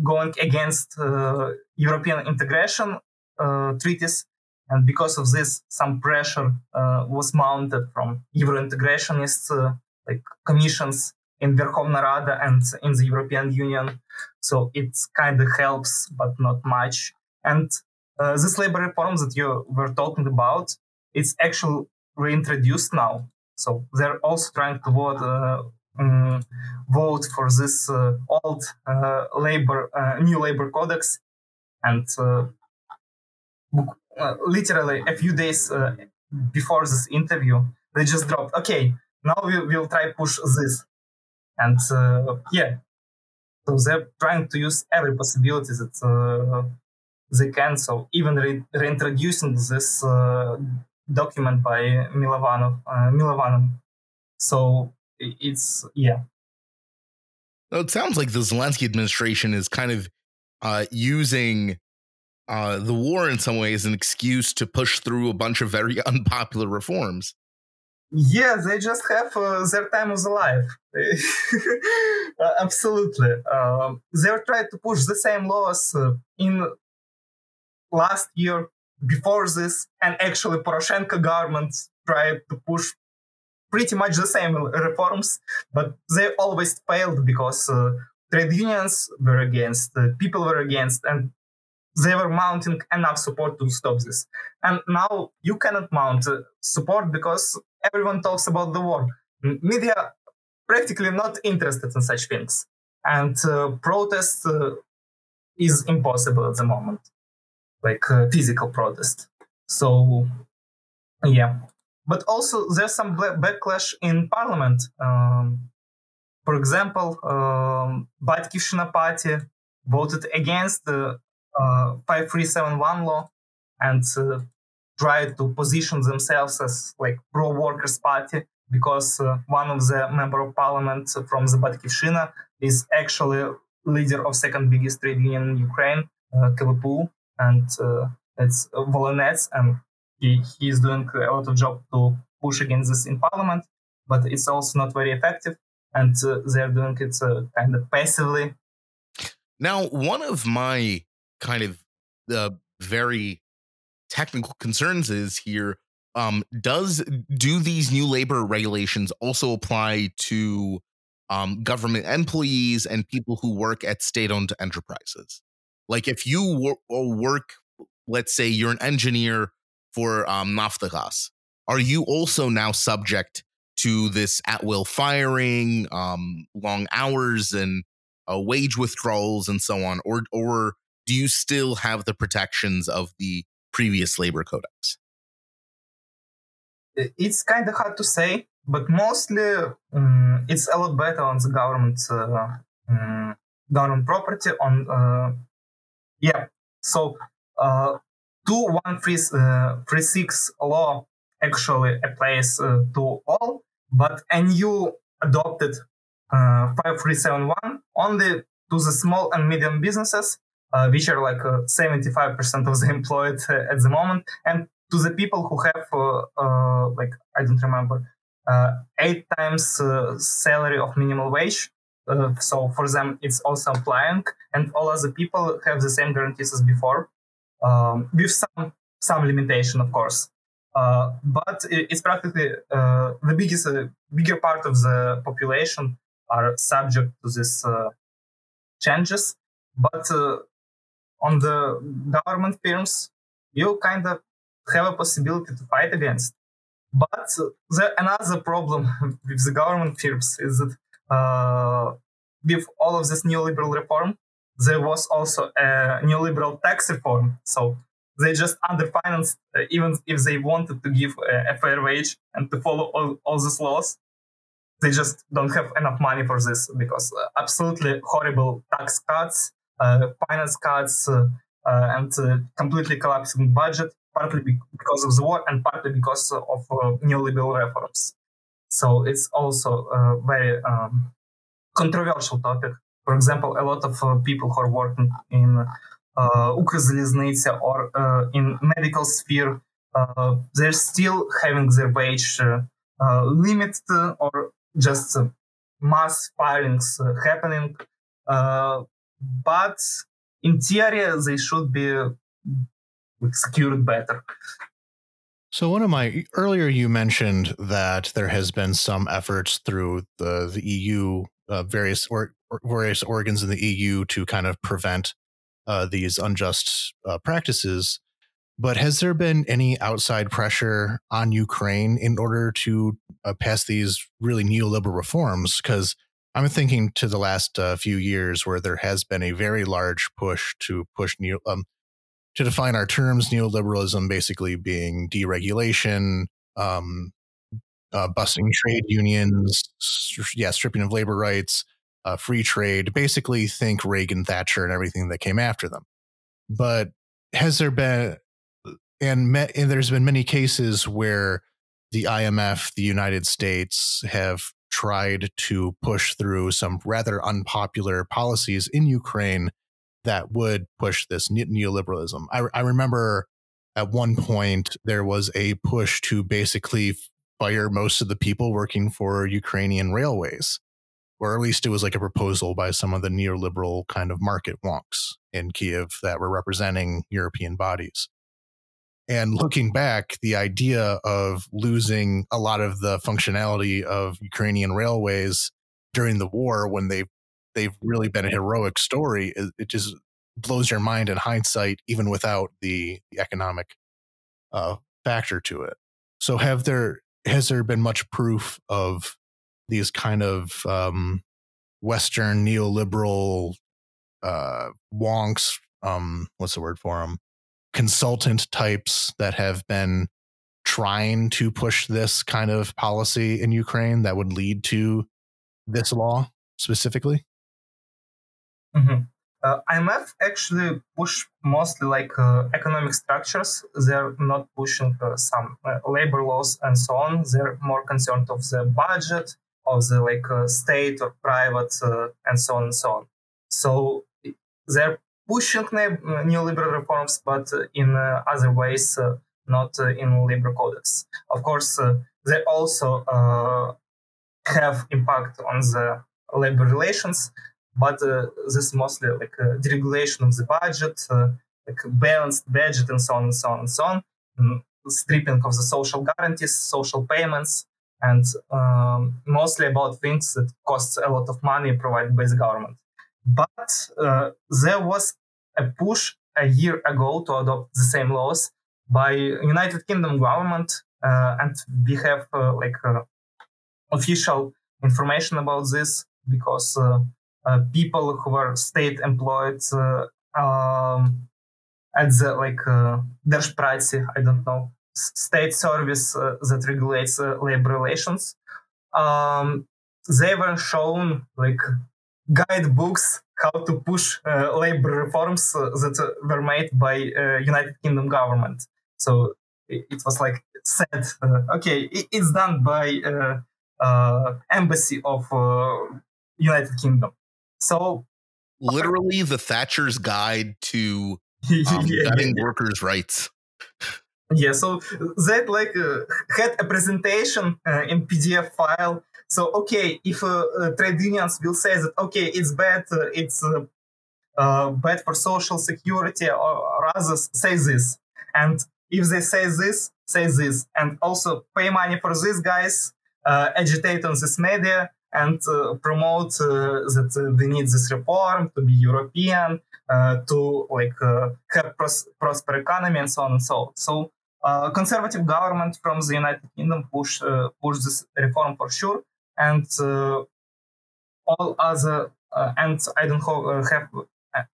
going against uh, European integration uh, treaties, and because of this, some pressure uh, was mounted from Euro integrationists uh, like commissions in Verkhovna Rada and in the European Union. So it kind of helps, but not much. And uh, this labor reform that you were talking about, it's actually reintroduced now so they're also trying to vote uh, um, vote for this uh, old uh, labor new labor codex, and literally a few days before this interview, they just dropped. Okay, now we will try push this, and yeah, so they're trying to use every possibility that uh, they can. So even re- reintroducing this uh, document by Mylovanov, uh, Mylovanov. So it's yeah. It sounds like the Zelensky administration is kind of uh, using uh, the war in some ways as an excuse to push through a bunch of very unpopular reforms. Yeah, they just have uh, their time of the life. absolutely. Um, they were trying to push the same laws uh, in last year before this, and actually Poroshenko government tried to push pretty much the same reforms, but they always failed because uh, trade unions were against, uh, people were against, and they were mounting enough support to stop this. And now you cannot mount uh, support because everyone talks about the war. Media practically not interested in such things, and uh, protest uh, is impossible at the moment like uh, physical protest. So, yeah. But also, there's some backlash in parliament. Um, for example, um, Batkivshchyna party voted against the uh, 5371 law and uh, tried to position themselves as like pro-workers party because uh, one of the member of parliament from the Batkivshchyna is actually leader of second biggest trade union in Ukraine, uh, KVPU and uh, it's Volynets, and he, he's doing a lot of job to push against this in parliament, but it's also not very effective, and uh, they're doing it uh, kind of passively. Now, one of my kind of uh, very technical concerns is here um, does do these new labor regulations also apply to um, government employees and people who work at state-owned enterprises? Like if you wor- work, let's say you're an engineer for um, are you also now subject to this at will firing, um, long hours, and uh, wage withdrawals, and so on, or or do you still have the protections of the previous labor codex? It's kind of hard to say, but mostly um, it's a lot better on the government uh, um, government property on uh, yeah. So uh, 2136 uh, law actually applies uh, to all, but a new adopted uh, 5371 only to the small and medium businesses, uh, which are like 75% of the employed at the moment, and to the people who have like I don't remember eight times salary of minimum wage. Uh, so for them, it's also applying, and all other people have the same guarantees as before, um, with some some limitation, of course. Uh, but it's practically uh, the biggest, uh, bigger part of the population are subject to these uh, changes. But uh, on the government firms, you kind of have a possibility to fight against. But the another problem with the government firms is that uh, with all of this neoliberal reform, there was also a neoliberal tax reform. So they just underfinanced, uh, even if they wanted to give a, a fair wage and to follow all, all these laws. They just don't have enough money for this because uh, absolutely horrible tax cuts, finance cuts, uh, uh, and uh, completely collapsing budget, partly because of the war and partly because of neoliberal reforms. So it's also a very um, controversial topic. For example, a lot of people who are working in uh, or uh, in medical sphere, uh, they're still having their wage limited or just mass firings happening. But in theory, they should be secured better. So one of my earlier you mentioned that there has been some efforts through the the EU uh, various or, various organs in the EU to kind of prevent uh, these unjust uh, practices. But has there been any outside pressure on Ukraine in order to uh, pass these really neoliberal reforms? Because I'm thinking to the last uh, few years where there has been a very large push to push neo, um, to define our terms, neoliberalism basically being deregulation, um, uh, busting trade unions, yeah, stripping of labor rights, uh, free trade, basically think Reagan, Thatcher, and everything that came after them. But has there been, and, and there's been many cases where the IMF, the United States have tried to push through some rather unpopular policies in Ukraine that would push this neoliberalism. I, I remember at one point there was a push to basically fire most of the people working for Ukrainian railways or at least it was like a proposal by some of the neoliberal kind of market wonks in Kiev that were representing European bodies. And looking back, the idea of losing a lot of the functionality of Ukrainian railways during the war when they they've really been a heroic story, it, just blows your mind in hindsight, even without the, the economic uh, factor to it. So have there has there been much proof of these kind of um, Western neoliberal uh, wonks. Um, what's the word for them? Consultant types that have been trying to push this kind of policy in Ukraine that would lead to this law specifically? Mm-hmm. Uh, IMF actually push mostly like uh, economic structures. They're not pushing uh, some uh, labor laws and so on. They're more concerned of the budget of the like uh, state or private uh, and so on and so on. So they're pushing neoliberal reforms, but in uh, other ways, not in labor codex. Of course, they also have impact on the labor relations, but uh, this is mostly like uh, deregulation of the budget, uh, like balanced budget, and so on and so on and so on, mm, stripping of the social guarantees, social payments, and um, mostly about things that cost a lot of money provided by the government. But uh, there was a push a year ago to adopt the same laws by United Kingdom government, uh, and we have uh, like uh, official information about this because uh, uh, people who were state employed um, at the like uh, Держпраці, I don't know state service uh, that regulates uh, labor relations. Um, they were shown like guidebooks how to push uh, labor reforms that were made by United Kingdom government. So it, it was like said, okay, it, it's done by uh, embassy of United Kingdom. So literally the Thatcher's guide to um, yeah, yeah, workers' rights. Yeah, so that like uh, had a presentation uh, in PDF file. So okay, if uh, uh, trade unions will say that okay, it's bad, uh, it's uh, bad for social security, or others say this, and if they say this, say this, and also pay money for these guys, agitate on this media, and promote that they need this reform to be European, to like have pros- prosper economy and so on and so on. So uh, conservative government from the United Kingdom push uh, push this reform for sure, and uh, all other and I don't have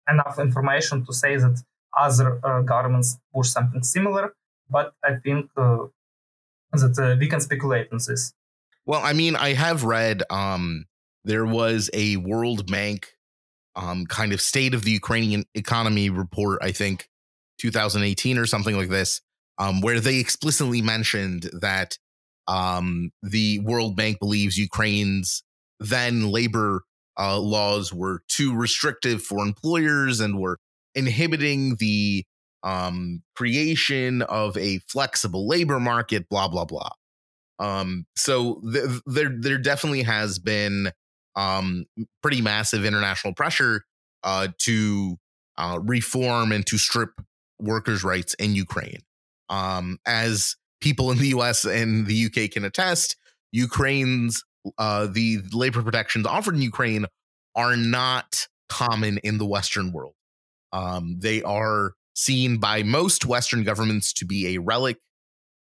enough information to say that other governments push something similar, but I think that we can speculate on this. Well, I mean, I have read um, there was a World Bank um, kind of state of the Ukrainian economy report, I think 2018 or something like this, um, where they explicitly mentioned that um, the World Bank believes Ukraine's then labor uh, laws were too restrictive for employers and were inhibiting the um, creation of a flexible labor market. Blah blah blah. Um, so th- there there definitely has been um, pretty massive international pressure uh, to uh, reform and to strip workers' rights in Ukraine. Um, as people in the US and the UK can attest, Ukraine's uh, the labor protections offered in Ukraine are not common in the Western world. Um, they are seen by most Western governments to be a relic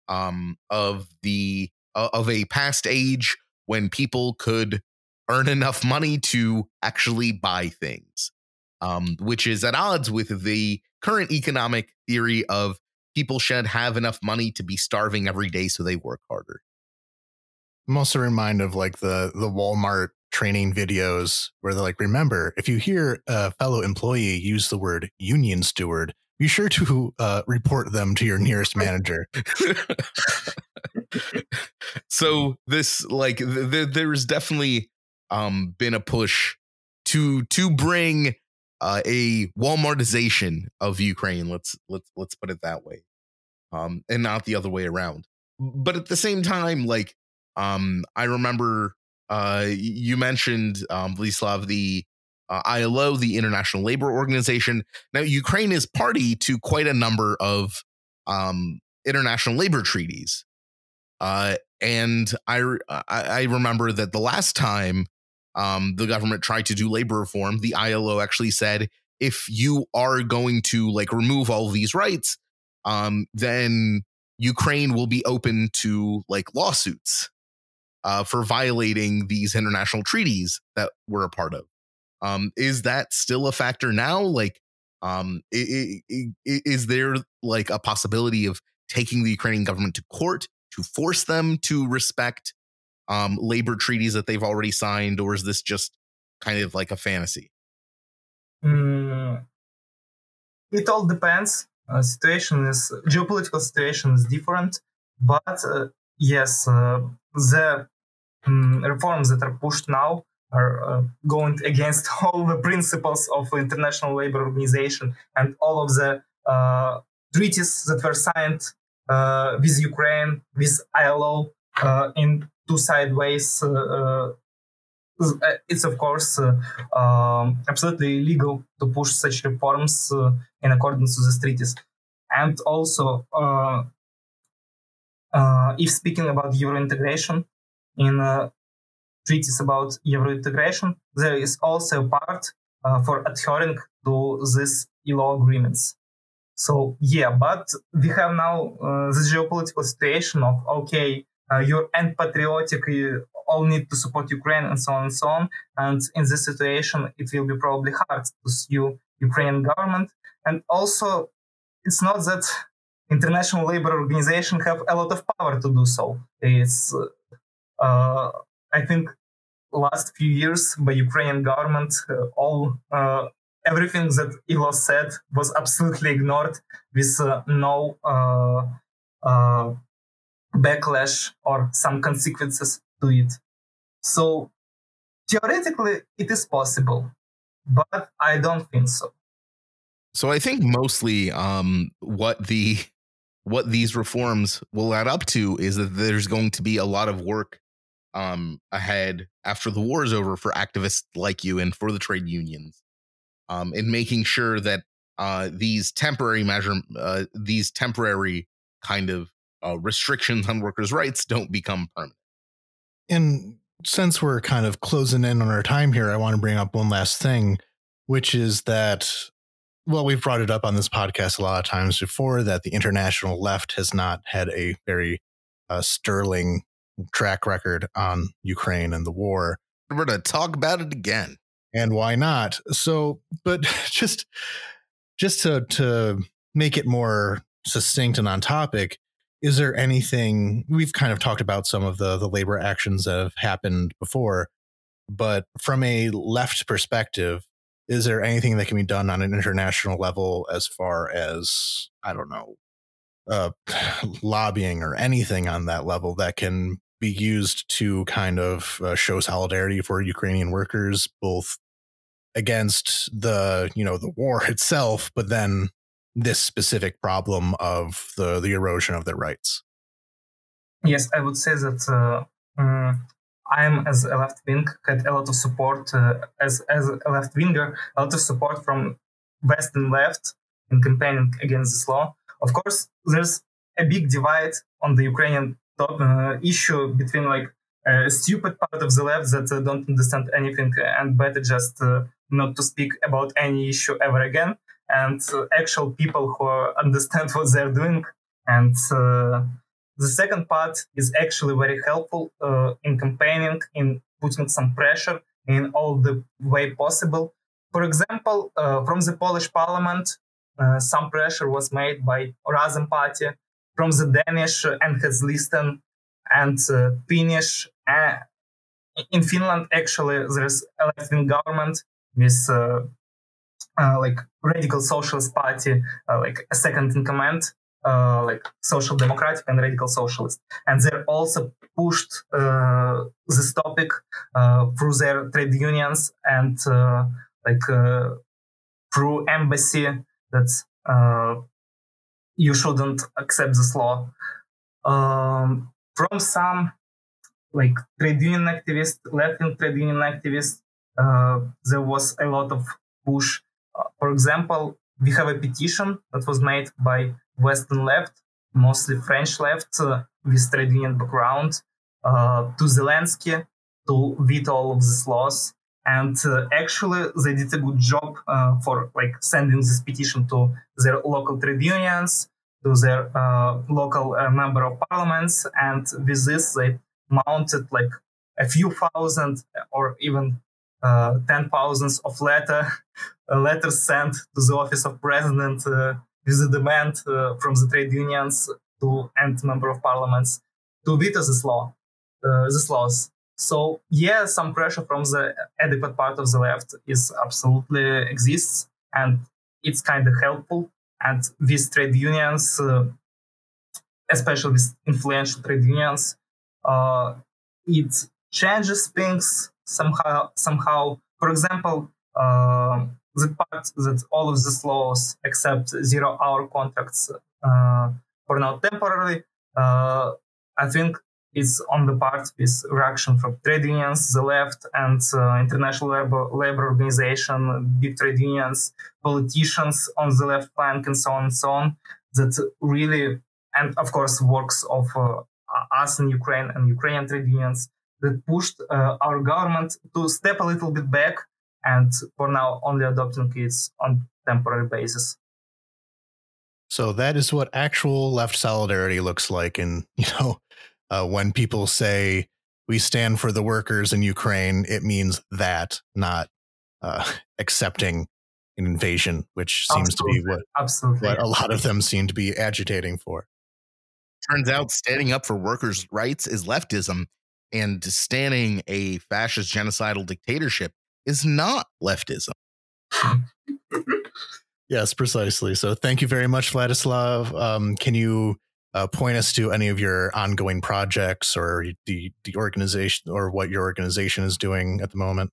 um, of the uh, of a past age when people could earn enough money to actually buy things, um, which is at odds with the current economic theory of people should have enough money to be starving every day so they work harder. I'm also reminded of like the the Walmart training videos where they're like, remember, if you hear a fellow employee use the word union steward, be sure to uh, report them to your nearest manager. so this like th- th- there's definitely um been a push to to bring uh, a Walmartization of Ukraine. Let's let's let's put it that way, um, and not the other way around. But at the same time, like um, I remember uh, you mentioned um, Vladyslav the uh, ILO, the International Labor Organization. Now, Ukraine is party to quite a number of um, international labor treaties. Uh, and I, I remember that the last time um, the government tried to do labor reform, the ILO actually said if you are going to like remove all these rights, um, then Ukraine will be open to like lawsuits uh, for violating these international treaties that we're a part of. Um, is that still a factor now? Like, um, is there like a possibility of taking the Ukrainian government to court to force them to respect um, labor treaties that they've already signed, or is this just kind of like a fantasy? Mm, it all depends. Uh, situation is geopolitical situation is different, but uh, yes, uh, the um, reforms that are pushed now are uh, going against all the principles of International Labor Organization and all of the uh, treaties that were signed uh, with Ukraine, with ILO in two sideways. Uh, uh, it's of course um, absolutely illegal to push such reforms in accordance with the treaties. And also, if speaking about Euro integration, in treaties about Euro integration, there is also a part for adhering to these ILO agreements. So yeah, but we have now uh, the geopolitical situation of okay, uh, you're unpatriotic, you all need to support Ukraine and so on and so on. And in this situation, it will be probably hard to sue Ukrainian government. And also, it's not that international labor organization have a lot of power to do so. It's, uh, I think, last few years by Ukrainian government, uh, all uh, everything that ILO said was absolutely ignored with uh, no uh, uh, backlash or some consequences to it. So theoretically, it is possible, but I don't think so. So I think mostly um, what the what these reforms will add up to is that there's going to be a lot of work um, ahead after the war is over for activists like you and for the trade unions um, in making sure that uh, these temporary measure uh, these temporary kind of uh, restrictions on workers' rights don't become permanent. And since we're kind of closing in on our time here, I want to bring up one last thing, which is that well, we've brought it up on this podcast a lot of times before that the international left has not had a very uh, sterling track record on Ukraine and the war. We're going to talk about it again. And why not? So, but just just to to make it more succinct and on topic, is there anything we've kind of talked about some of the the labor actions that have happened before, but from a left perspective, is there anything that can be done on an international level as far as I don't know, uh, lobbying or anything on that level that can be used to kind of uh, show solidarity for Ukrainian workers, both against the you know the war itself, but then this specific problem of the the erosion of their rights. Yes, I would say that uh, um, I'm as a left wing had a lot of support uh, as as a left winger, a lot of support from Western left in campaigning against this law. Of course, there's a big divide on the Ukrainian top, uh, issue between like a stupid part of the left that uh, don't understand anything and better just uh, not to speak about any issue ever again, and uh, actual people who understand what they're doing and uh, the second part is actually very helpful uh, in campaigning, in putting some pressure in all the way possible. For example, from the Polish parliament, some pressure was made by Razem Party, from the Danish uh, Enhedslisten and uh, Finnish. In Finland, actually, there's a left-wing government with uh, like radical socialist party, like a second in command, uh, like social democratic and radical socialist. And they also pushed uh, this topic uh, through their trade unions and uh, like uh, through embassy that uh, you shouldn't accept this law. Um, from some like trade union activists left-wing trade union activists there was a lot of push for example we have a petition that was made by Western left, mostly French left, uh, with trade union background, uh, to Zelensky to veto all of these laws. And uh, actually, they did a good job uh, for like sending this petition to their local trade unions, to their uh, local uh, member of parliaments, and with this, they mounted like a few thousand or even uh, ten thousands of letter letters sent to the office of president with a demand uh, from the trade unions to and member of parliaments to veto this law, uh, these laws. So yeah, some pressure from the adequate part of the left is absolutely exists, and it's kind of helpful. And these trade unions, uh, especially with influential trade unions, uh, it changes things somehow. Somehow, for example, uh, the part that all of these laws except zero hour contracts uh, for now temporarily, uh, I think it's on the part with reaction from trade unions, the left, and uh, international labor, labor organization, big trade unions, politicians on the left flank, and so on and so on. That really, and of course, works of uh, us in Ukraine and Ukrainian trade unions that pushed uh, our government to step a little bit back and for now only adopting kids on temporary basis. So that is what actual left solidarity looks like. And, you know, uh, when people say we stand for the workers in Ukraine, it means that, not uh, accepting an invasion, which seems absolutely. to be what, absolutely. what a lot of them seem to be agitating for. Turns out standing up for workers' rights is leftism, and standing a fascist genocidal dictatorship is not leftism. yes, precisely. So thank you very much, Vladyslav. Um, can you uh, point us to any of your ongoing projects or the the organization or what your organization is doing at the moment?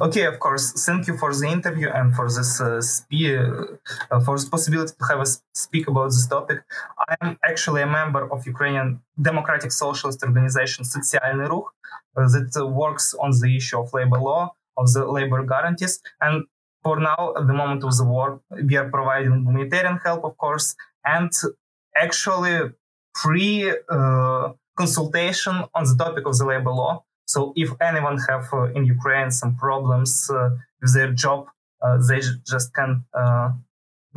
Okay, of course. Thank you for the interview and for this uh, spe- uh, for this possibility to have a speak about this topic. I am actually a member of Ukrainian Democratic Socialist Organization Sotsialnyi Rukh, uh, that uh, works on the issue of labor law, of the labor guarantees, and for now, at the moment of the war, we are providing humanitarian help, of course, and actually free uh, consultation on the topic of the labor law so if anyone have uh, in Ukraine some problems uh, with their job, uh, they just can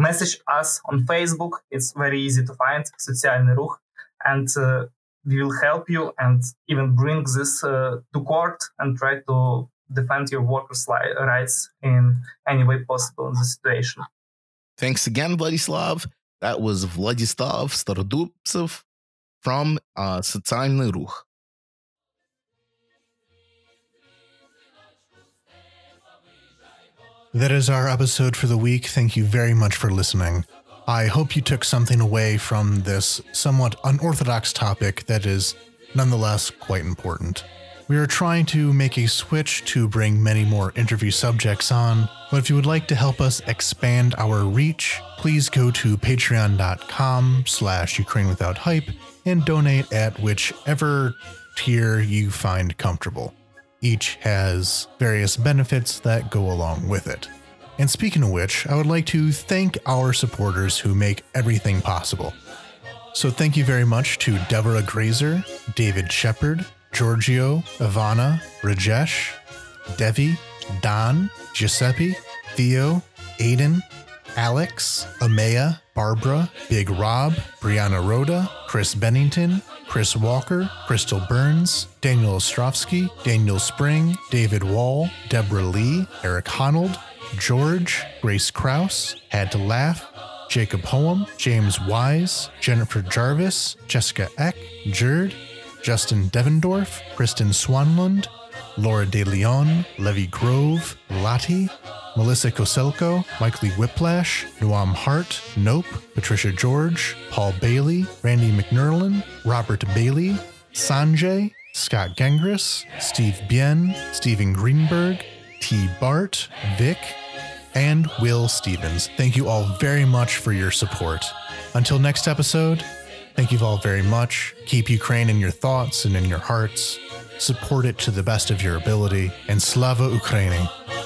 message us on Facebook. It's very easy to find Sotsialnyi Rukh, and we will help you and even bring this to court and try to defend your workers' rights in any way possible in the situation. Thanks again, Vladyslav. That was Vladyslav Starodubtsev from uh, Sotsialnyi. That is our episode for the week. Thank you very much for listening. I hope you took something away from this somewhat unorthodox topic that is nonetheless quite important. We are trying to make a switch to bring many more interview subjects on, but if you would like to help us expand our reach, please go to patreon.com slash Ukraine without hype and donate at whichever tier you find comfortable. Each has various benefits that go along with it. And speaking of which, I would like to thank our supporters who make everything possible. So thank you very much to Deborah Grazer, David Shepard, Giorgio, Ivana, Rajesh, Devi, Don, Giuseppe, Theo, Aiden, Alex, Amaya, Barbara, Big Rob, Brianna Rhoda, Chris Bennington, Chris Walker, Crystal Burns, Daniel Ostrovsky, Daniel Spring, David Wall, Deborah Lee, Eric Honold, George, Grace Kraus, Had to Laugh, Jacob Hoem, James Wise, Jennifer Jarvis, Jessica Eck, Jerd, Justin Devendorf, Kristen Swanlund, Laura De Leon, Levy Grove, Lottie, Melissa Koselko, Mike Lee Whiplash, Noam Hart, Nope, Patricia George, Paul Bailey, Randy McNerlin, Robert Bailey, Sanjay, Scott Gengris, Steve Bien, Stephen Greenberg, T. Bart, Vic, and Will Stevens. Thank you all very much for your support. Until next episode, thank you all very much. Keep Ukraine in your thoughts and in your hearts. Support it to the best of your ability. And Slava Ukraini!